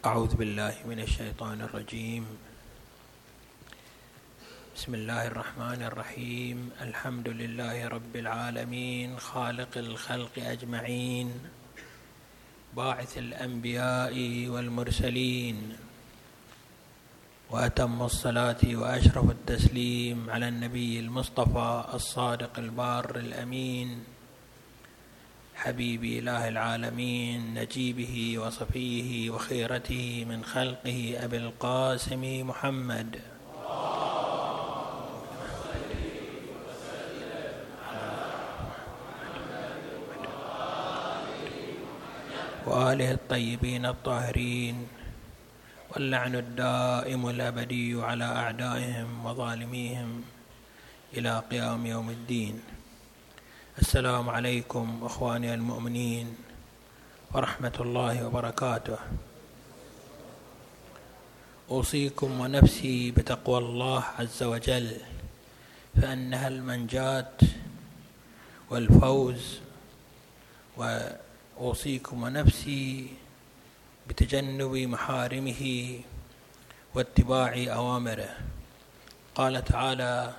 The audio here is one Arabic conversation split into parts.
أعوذ بالله من الشيطان الرجيم. بسم الله الرحمن الرحيم. الحمد لله رب العالمين خالق الخلق أجمعين باعث الأنبياء والمرسلين وأتم الصلاة وأشرف التسليم على النبي المصطفى الصادق البار الأمين. حبيب إله العالمين نجيبه وصفيه وخيرته من خلقه أبي القاسم محمد. وآله الطيبين الطاهرين واللعن الدائم الأبدي على أعدائهم وظالميهم إلى قيام يوم الدين. السلام عليكم أخواني المؤمنين ورحمة الله وبركاته. أوصيكم ونفسي بتقوى الله عز وجل فإنها المنجاة والفوز وأوصيكم ونفسي بتجنب محارمه واتباع أوامره. قال تعالى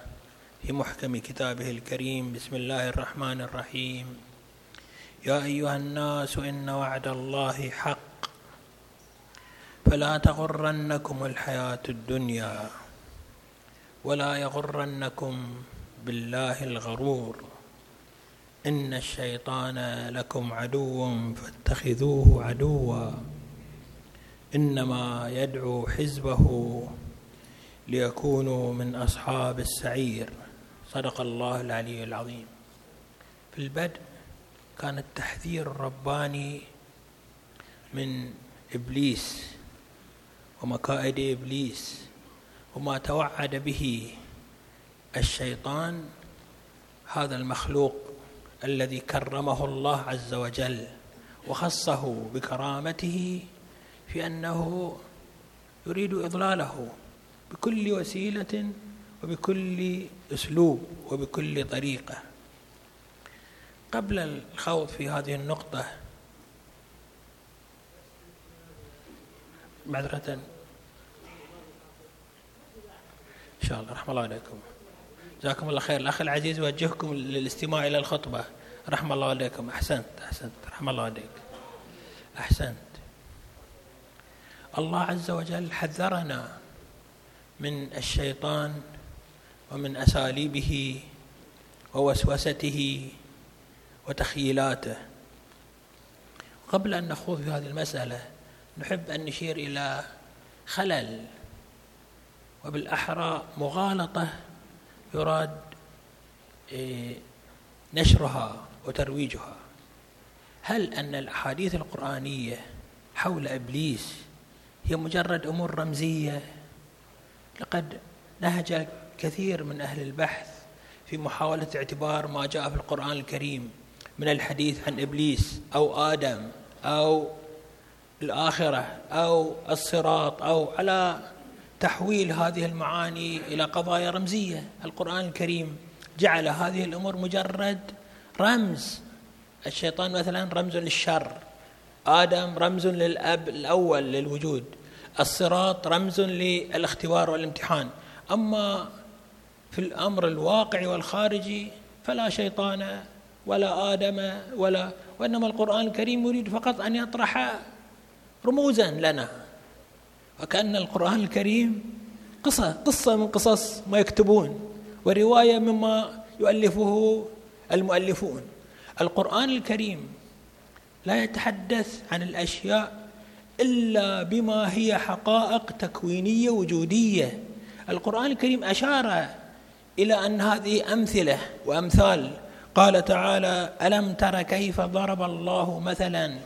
في محكم كتابه الكريم. بسم الله الرحمن الرحيم. يا أيها الناس إن وعد الله حق. فلا تغرنكم الحياة الدنيا ولا يغرنكم بالله الغرور. إن الشيطان لكم عدو فاتخذوه عدوا. إنما يدعو حزبه ليكونوا من أصحاب السعير. صدق الله العلي العظيم. في البدء كان التحذير الرباني من إبليس ومكائد إبليس وما توعد به الشيطان هذا المخلوق الذي كرمه الله عز وجل وخصه بكرامته في أنه يريد إضلاله بكل وسيلة وبكل أسلوب وبكل طريقة. قبل الخوض في هذه النقطة معذره إن شاء الله رحم الله عليكم. جزاكم الله خير. الأخ العزيز يوجهكم للاستماع إلى الخطبة. رحم الله عليكم. أحسنت أحسنت. رحم الله عليك. أحسنت. الله عز وجل حذرنا من الشيطان ومن أساليبه ووسوسته وتخيلاته. قبل أن نخوض في هذه المسألة نحب أن نشير إلى خلل وبالأحرى مغالطة يراد إيه، نشرها وترويجها. هل أن الأحاديث القرآنية حول إبليس هي مجرد أمور رمزية؟ لقد نهج كثير من أهل البحث في محاولة اعتبار ما جاء في القرآن الكريم من الحديث عن إبليس أو آدم أو الآخرة أو الصراط أو على تحويل هذه المعاني إلى قضايا رمزية. القرآن الكريم جعل هذه الأمور مجرد رمز. الشيطان مثلا رمز للشر آدم رمز للأب الأول للوجود الصراط رمز للاختبار والامتحان. أما في الأمر الواقعي والخارجي فلا شيطان ولا آدم ولا وإنما القرآن الكريم يريد فقط أن يطرح رموزا لنا. وكأن القرآن الكريم قصة قصة من قصص ما يكتبون ورواية مما يؤلفه المؤلفون. القرآن الكريم لا يتحدث عن الأشياء إلا بما هي حقائق تكوينية وجودية. القرآن الكريم أشار إلى أن هذه أمثلة وأمثال. قال تعالى ألم تر كيف ضرب الله مثلا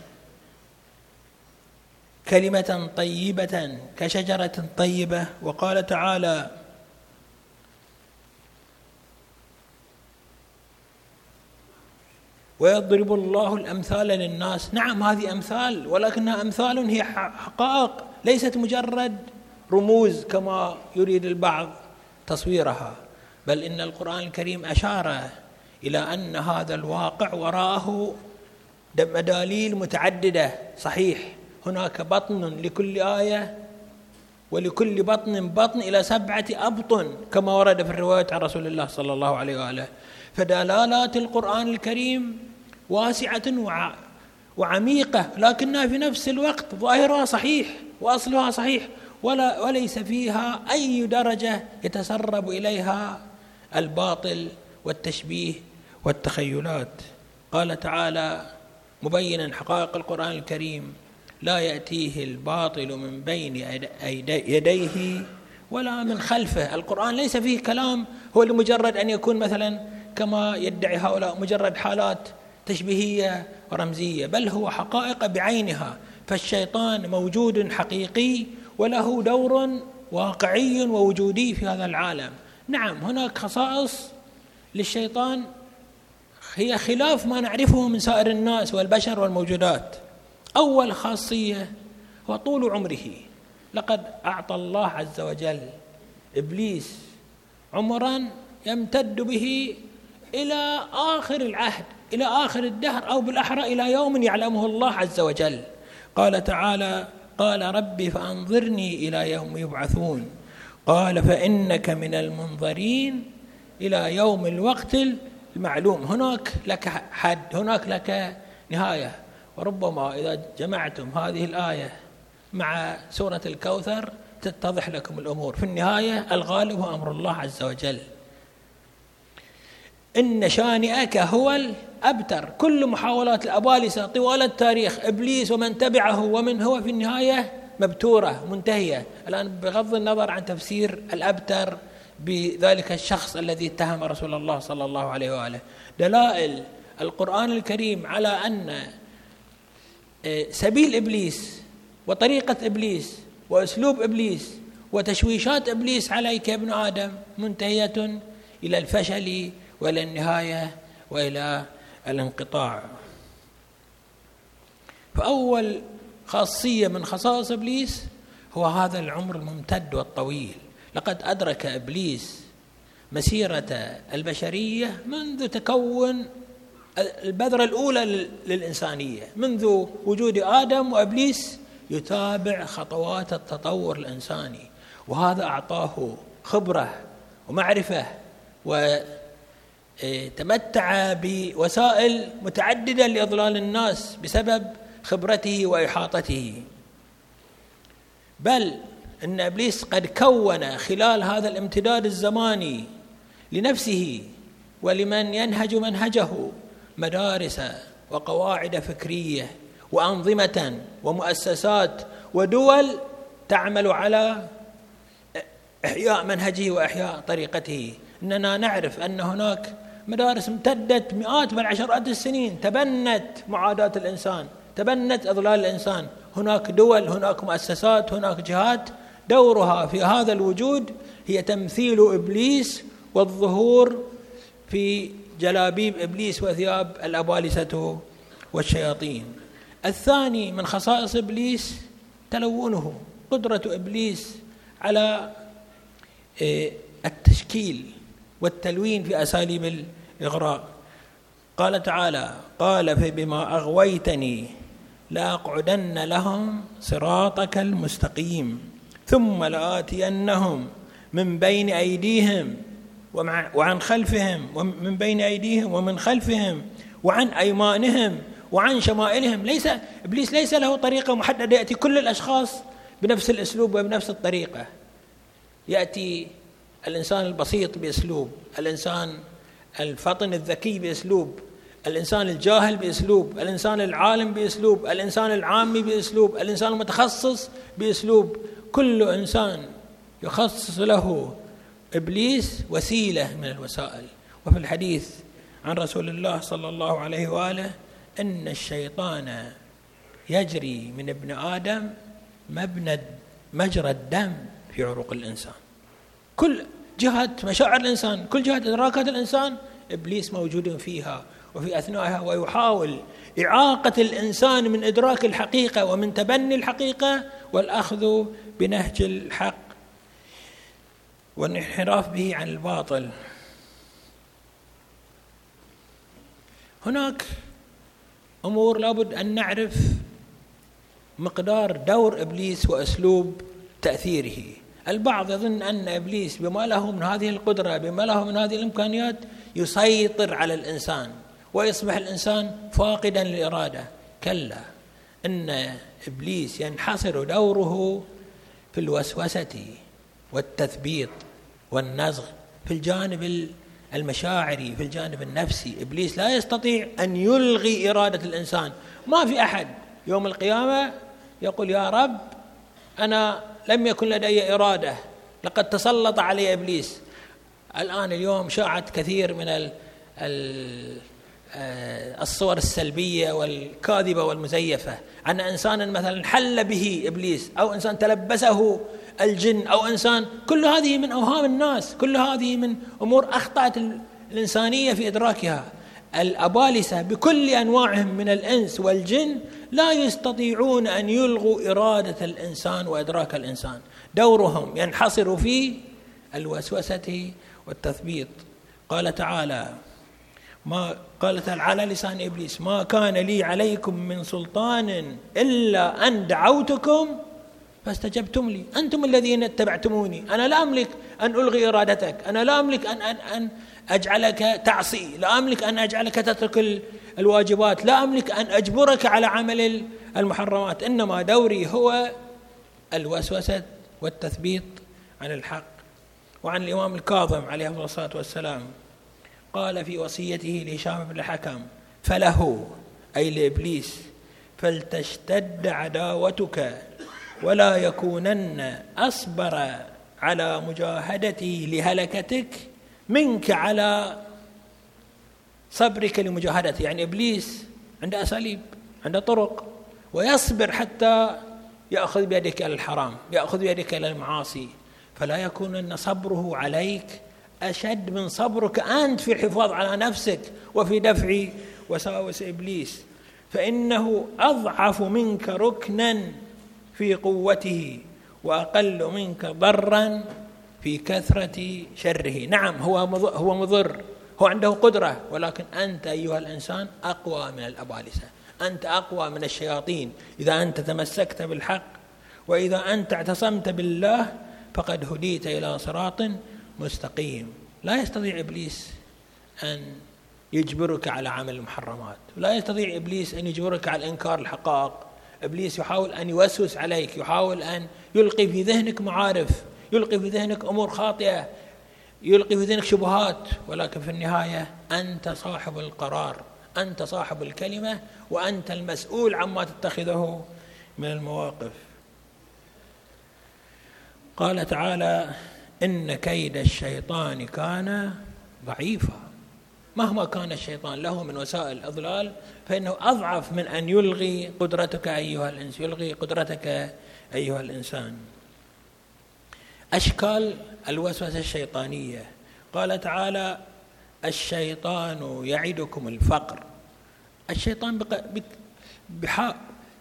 كلمة طيبة كشجرة طيبة؟ وقال تعالى ويضرب الله الأمثال للناس. نعم هذه أمثال ولكنها أمثال هي حقائق ليست مجرد رموز كما يريد البعض تصويرها. بل إن القرآن الكريم أشار إلى أن هذا الواقع وراءه مداليل متعددة. صحيح هناك بطن لكل آية ولكل بطن بطن إلى سبعة أبطن كما ورد في الرواية عن رسول الله صلى الله عليه وآله. فدلالات القرآن الكريم واسعة وعميقة لكنها في نفس الوقت ظاهرها صحيح وأصلها صحيح ولا وليس فيها أي درجة يتسرب إليها الباطل والتشبيه والتخيلات. قال تعالى مبينا حقائق القرآن الكريم لا يأتيه الباطل من بين يديه ولا من خلفه. القرآن ليس فيه كلام هو لمجرد أن يكون مثلا كما يدعي هؤلاء مجرد حالات تشبيهية ورمزية بل هو حقائق بعينها. فالشيطان موجود حقيقي وله دور واقعي ووجودي في هذا العالم. نعم هناك خصائص للشيطان هي خلاف ما نعرفه من سائر الناس والبشر والموجودات. أول خاصية هو طول عمره. لقد أعطى الله عز وجل إبليس عمرا يمتد به إلى آخر العهد إلى آخر الدهر أو بالأحرى إلى يوم يعلمه الله عز وجل. قال تعالى قال ربي فأنظرني إلى يوم يبعثون. قال فإنك من المنظرين إلى يوم الوقت المعلوم. هناك لك حد هناك لك نهاية. وربما إذا جمعتم هذه الآية مع سورة الكوثر تتضح لكم الأمور. في النهاية الغالب هو أمر الله عز وجل. إن شانئك هو الأبتر. كل محاولات الأبالسة طوال التاريخ. إبليس ومن تبعه ومن هو في النهاية مبتورة منتهية. الآن بغض النظر عن تفسير الأبتر بذلك الشخص الذي اتهم رسول الله صلى الله عليه وآله. دلائل القرآن الكريم على أن آه، سبيل إبليس وطريقة إبليس وأسلوب إبليس وتشويشات إبليس عليك يا ابن آدم منتهية إلى الفشل وإلى النهاية وإلى الانقطاع. فأول خاصية من خصائص إبليس هو هذا العمر الممتد والطويل. لقد أدرك إبليس مسيرة البشرية منذ تكون البذرة الأولى للإنسانية منذ وجود آدم وإبليس يتابع خطوات التطور الإنساني. وهذا أعطاه خبرة ومعرفة و إيه، تمتع بوسائل متعددة لإضلال الناس بسبب خبرته وإحاطته. بل إن إبليس قد كون خلال هذا الامتداد الزماني لنفسه ولمن ينهج منهجه مدارس وقواعد فكرية وأنظمة ومؤسسات ودول تعمل على إحياء منهجه وإحياء طريقته. إننا نعرف أن هناك مدارس امتدت مئات بل عشرات السنين تبنت معاداة الإنسان. تبنت إضلال الإنسان. هناك دول هناك مؤسسات هناك جهات دورها في هذا الوجود هي تمثيل إبليس والظهور في جلابيب إبليس وثياب الأبالسة والشياطين. الثاني من خصائص إبليس تلونه قدرة إبليس على إيه، التشكيل والتلوين في أساليب الإغراء. قال تعالى قال فبما أغويتني لأقعدن لهم صراطك المستقيم ثم لآتينهم من بين أيديهم وعن خلفهم ومن بين أيديهم ومن خلفهم وعن أيمانهم وعن شمائلهم. ليس إبليس ليس له طريقة محددة يأتي كل الأشخاص بنفس الأسلوب وبنفس الطريقة. يأتي الإنسان البسيط بأسلوب الإنسان الفطن الذكي بأسلوب الإنسان الجاهل بأسلوب الإنسان العالم بأسلوب الإنسان العامي بأسلوب الإنسان المتخصص بأسلوب. كل إنسان يخصص له إبليس وسيلة من الوسائل. وفي الحديث عن رسول الله صلى الله عليه وآله أن الشيطان يجري من ابن آدم مبنى مجرى الدم في عروق الإنسان. كل جهة مشاعر الإنسان كل جهة إدراكات الإنسان إبليس موجود فيها. وفي أثنائها ويحاول إعاقة الإنسان من إدراك الحقيقة ومن تبني الحقيقة والأخذ بنهج الحق والانحراف به عن الباطل. هناك أمور لابد أن نعرف مقدار دور إبليس وأسلوب تأثيره. البعض يظن أن إبليس بما له من هذه القدرة بما له من هذه الإمكانيات يسيطر على الإنسان. ويصبح الإنسان فاقدا للإرادة. كلا إن إبليس ينحصر دوره في الوسوسة والتثبيط والنزغ في الجانب المشاعري في الجانب النفسي. إبليس لا يستطيع أن يلغي إرادة الإنسان. ما في أحد يوم القيامة يقول يا رب أنا لم يكن لدي إرادة لقد تسلط علي إبليس. الآن اليوم شاعت كثير من ال الصور السلبية والكاذبة والمزيفة. ان انسانا مثلا حل به إبليس أو إنسان تلبسه الجن أو إنسان كل هذه من أوهام الناس كل هذه من أمور أخطأت الإنسانية في إدراكها. الأبالسة بكل أنواعهم من الإنس والجن لا يستطيعون أن يلغوا إرادة الإنسان وإدراك الإنسان. دورهم ينحصر في الوسوسة والتثبيط قال تعالى ما قال تعالى على لسان إبليس ما كان لي عليكم من سلطان إلا أن دعوتكم فاستجبتم لي. أنتم الذين اتبعتموني. أنا لا أملك أن ألغي إرادتك. أنا لا أملك ان ان أن أجعلك تعصي. لا أملك أن أجعلك تترك الواجبات. لا أملك أن أجبرك على عمل المحرمات. إنما دوري هو الوسوسة والتثبيط عن الحق وعن الإمام الكاظم عليه الصلاة والسلام. قال في وصيته لهشام بن الحكم فله أي لإبليس فلتشتد عداوتك ولا يكونن أصبر على مجاهدته لهلكتك منك على صبرك لمجاهدته يعني إبليس عنده أساليب عنده طرق ويصبر حتى يأخذ بيدك إلى الحرام يأخذ بيدك إلى المعاصي فلا يكونن صبره عليك أشد من صبرك أنت في الحفاظ على نفسك وفي دفع وساوس إبليس. فإنه أضعف منك ركنا في قوته وأقل منك ضرا في كثرة شره. نعم هو هو مضر هو عنده قدرة ولكن أنت أيها الإنسان أقوى من الأبالسة. أنت أقوى من الشياطين. إذا أنت تمسكت بالحق وإذا أنت اعتصمت بالله فقد هديت إلى صراط مستقيم. لا يستطيع إبليس أن يجبرك على عمل المحرمات. لا يستطيع إبليس أن يجبرك على إنكار الحقائق. إبليس يحاول أن يوسوس عليك يحاول أن يلقي في ذهنك معارف يلقي في ذهنك أمور خاطئة يلقي في ذهنك شبهات. ولكن في النهاية أنت صاحب القرار أنت صاحب الكلمة وأنت المسؤول عما تتخذه من المواقف. قال تعالى إن كيد الشيطان كان ضعيفا. مهما كان الشيطان له من وسائل الأضلال فإنه أضعف من أن يلغي قدرتك أيها الإنس يلغي قدرتك أيها الإنسان. أشكال الوسوسة الشيطانية. قال تعالى الشيطان يعدكم الفقر. الشيطان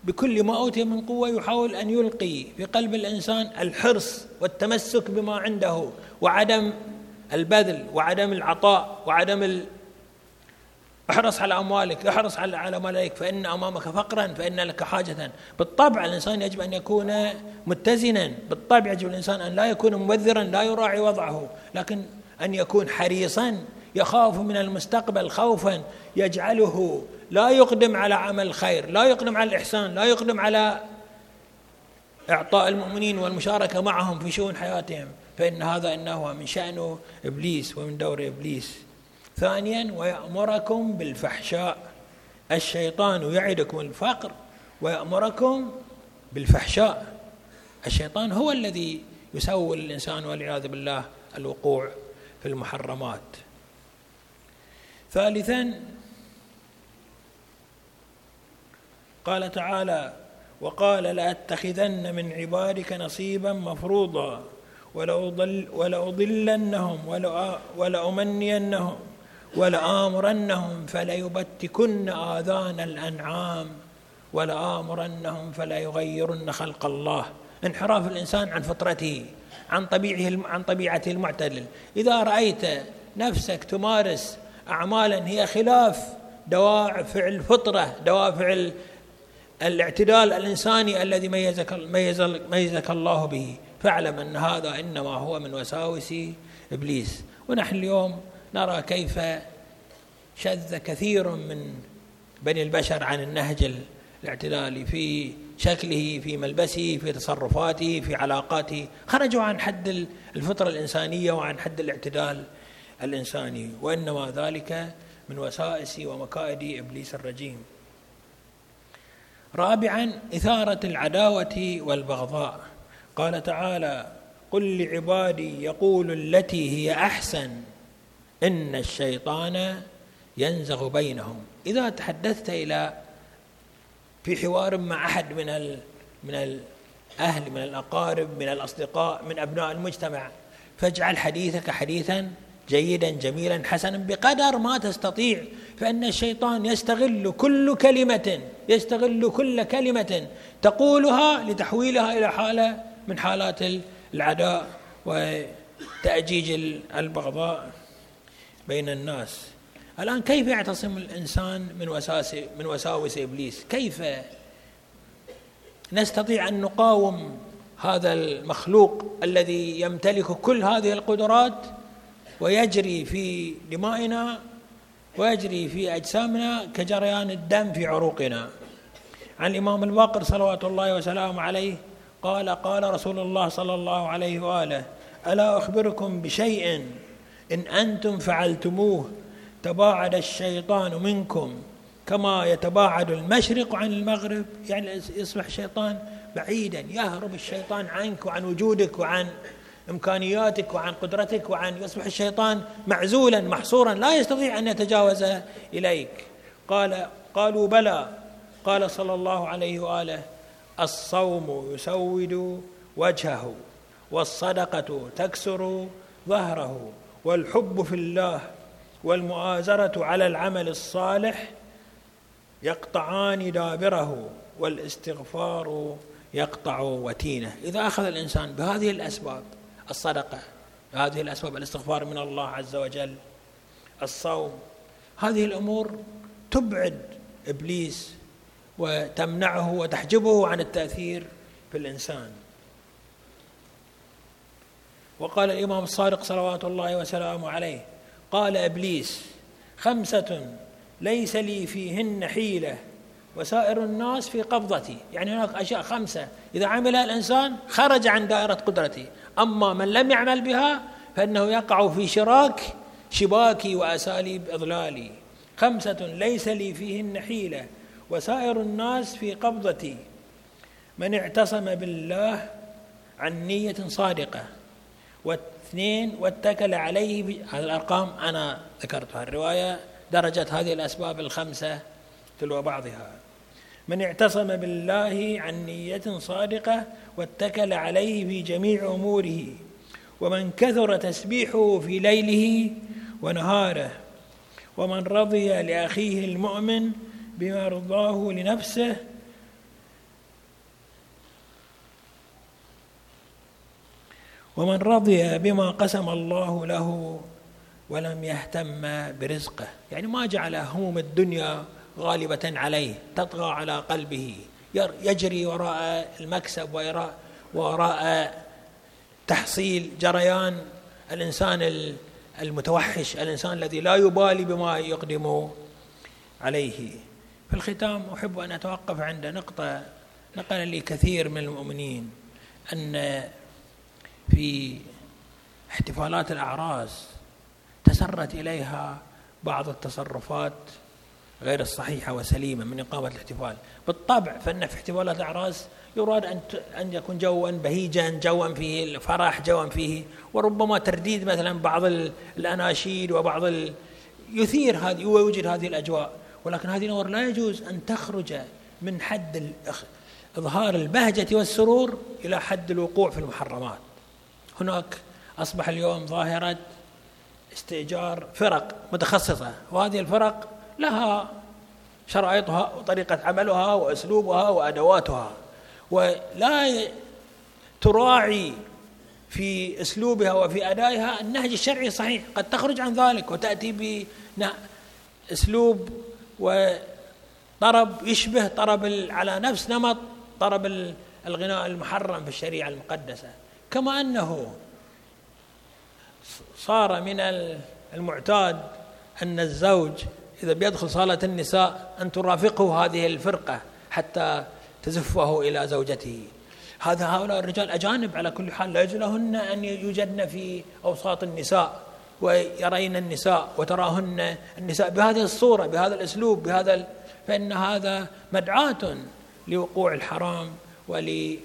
بكل ما أوتي من قوة يحاول أن يلقي في قلب الإنسان الحرص والتمسك بما عنده وعدم البذل وعدم العطاء وعدم ال... احرص على أموالك احرص على على مالك فإن أمامك فقرا فإن لك حاجة. بالطبع الإنسان يجب أن يكون متزنا. بالطبع يجب الإنسان أن لا يكون مبذرا لا يراعي وضعه لكن أن يكون حريصا يخاف من المستقبل خوفا يجعله لا يقدم على عمل الخير لا يقدم على الإحسان لا يقدم على إعطاء المؤمنين والمشاركة معهم في شؤون حياتهم. فإن هذا إنه من شأن إبليس ومن دور إبليس. ثانيا ويأمركم بالفحشاء. الشيطان يعدكم الفقر ويأمركم بالفحشاء. الشيطان هو الذي يسول الإنسان والعياذ بالله الوقوع في المحرمات. ثالثا قال تعالى وقال لأتخذن من عبادك نصيبا مفروضا ولأضل ولأضلنهم ولأمنينهم ولآمرنهم فليبتكن آذان الأنعام ولآمرنهم فليغيرن خلق الله. انحراف الإنسان عن فطرته عن طبيعه عن طبيعته المعتدل. إذا رأيت نفسك تمارس أعمالا هي خلاف دوافع الفطرة دوافع الاعتدال الإنساني الذي ميزك, ميز ميزك الله به. فاعلم أن هذا إنما هو من وساوس إبليس. ونحن اليوم نرى كيف شذ كثير من بني البشر عن النهج الاعتدالي في شكله في ملبسه في تصرفاته في علاقاته. خرجوا عن حد الفطرة الإنسانية وعن حد الاعتدال. الإنساني وإنما ذلك من وسائس ومكائد إبليس الرجيم. رابعا إثارة العداوة والبغضاء. قال تعالى قل لعبادي يقول التي هي أحسن إن الشيطان ينزغ بينهم. إذا تحدثت إلى في حوار مع أحد من ال من الأهل من الأقارب من الأصدقاء من أبناء المجتمع فاجعل حديثك حديثا جيدا جميلا حسنا بقدر ما تستطيع فإن الشيطان يستغل كل كلمة يستغل كل كلمة تقولها لتحويلها إلى حالة من حالات العداء وتأجيج البغضاء بين الناس الآن كيف يعتصم الإنسان من وساوس من وساوس إبليس؟ كيف نستطيع أن نقاوم هذا المخلوق الذي يمتلك كل هذه القدرات ويجري في دمائنا ويجري في أجسامنا كجريان الدم في عروقنا. عن الإمام الباقر صلوات الله وسلامه عليه قال قال رسول الله صلى الله عليه وآله ألا أخبركم بشيء إن أنتم فعلتموه؟ تباعد الشيطان منكم كما يتباعد المشرق عن المغرب. يعني يصبح الشيطان بعيدا يهرب الشيطان عنك وعن وجودك وعن إمكانياتك وعن قدرتك وعن يصبح الشيطان معزولا محصورا لا يستطيع أن يتجاوز إليك. قال قالوا بلى. قال صلى الله عليه وآله الصوم يسود وجهه والصدقة تكسر ظهره والحب في الله والمؤازرة على العمل الصالح يقطعان دابره والاستغفار يقطع وتينه. إذا أخذ الإنسان بهذه الأسباب الصدقة. هذه الأسباب الاستغفار من الله عز وجل الصوم. هذه الأمور تبعد إبليس وتمنعه وتحجبه عن التأثير في الإنسان. وقال الإمام الصادق صلوات الله وسلامه عليه قال إبليس خمسة ليس لي فيهن حيلة وسائر الناس في قبضتي. يعني هناك أشياء خمسة. إذا عملها الإنسان خرج عن دائرة قدرتي أما من لم يعمل بها فإنه يقع في شراك شباكي واساليب اضلالي خمسة ليس لي فيهن حيلة. وسائر الناس في قبضتي. من اعتصم بالله عن نية صادقة. واثنين واتكل عليه هذه الأرقام أنا ذكرتها. الرواية درجة هذه الأسباب الخمسة. تلو بعضها. من اعتصم بالله عن نية صادقة واتكل عليه في جميع أموره ومن كثر تسبيحه في ليله ونهاره ومن رضي لأخيه المؤمن بما رضاه لنفسه ومن رضي بما قسم الله له ولم يهتم برزقه. يعني ما جعل هموم الدنيا غالبة عليه تطغى على قلبه. يجري وراء المكسب وراء وراء تحصيل جريان الإنسان المتوحش الإنسان الذي لا يبالي بما يقدم عليه. في الختام أحب أن أتوقف عند نقطة نقل لي كثير من المؤمنين أن في احتفالات الأعراس تسرت إليها بعض التصرفات غير الصحيحة وسليمة من إقامة الاحتفال. بالطبع فإن في احتفالات الأعراس يراد أن أن يكون جوا بهيجا جوا فيه الفرح جوا فيه وربما ترديد مثلا بعض الأناشيد وبعض ال... يثير هذه ويوجد هذه الأجواء. ولكن هذه الأمور لا يجوز أن تخرج من حد إظهار البهجة والسرور إلى حد الوقوع في المحرمات. هناك أصبح اليوم ظاهرة استئجار فرق متخصصة وهذه الفرق لها شرائطها وطريقة عملها وأسلوبها وأدواتها ولا تراعي في أسلوبها وفي أدائها النهج الشرعي الصحيح قد تخرج عن ذلك وتأتي بأسلوب طرب يشبه طرب على نفس نمط طرب الغناء المحرم في الشريعة المقدسة. كما أنه صار من المعتاد أن الزوج إذا بيدخل صالة النساء أن ترافقه هذه الفرقة حتى تزفه إلى زوجته. هذا هؤلاء الرجال أجانب على كل حال لا يجوز لهن أن يوجدن في أوساط النساء ويرين النساء وتراهن النساء بهذه الصورة بهذا الأسلوب بهذا فإن هذا مدعاة لوقوع الحرام وللنظرة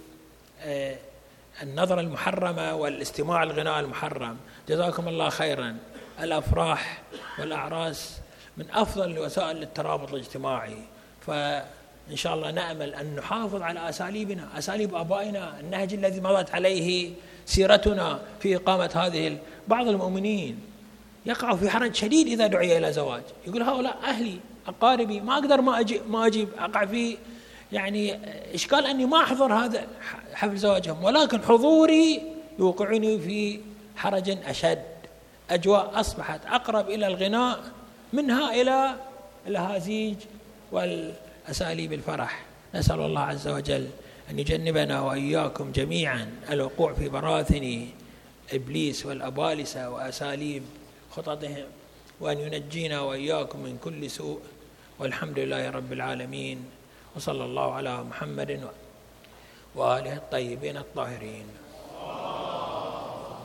آه، المحرمة والاستماع الغناء المحرم. جزاكم الله خيرا. الأفراح والأعراس من أفضل وسائل الترابط الاجتماعي. فإن شاء الله نأمل أن نحافظ على أساليبنا أساليب آبائنا النهج الذي مضت عليه سيرتنا في إقامة هذه بعض المؤمنين يقع في حرج شديد إذا دعي إلى زواج. يقول هؤلاء أهلي أقاربي ما أقدر ما أجيب ما أجيب. أقع في يعني إشكال أني ما أحضر هذا حفل زواجهم. ولكن حضوري يوقعني في حرج أشد. أجواء أصبحت أقرب إلى الغناء منها إلى الهازيج والأساليب الفرح. نسأل الله عز وجل أن يجنبنا وإياكم جميعا الوقوع في براثن إبليس والأبالسة وأساليب خططهم وأن ينجينا وإياكم من كل سوء. والحمد لله رب العالمين وصلى الله على محمد وآله الطيبين الطاهرين.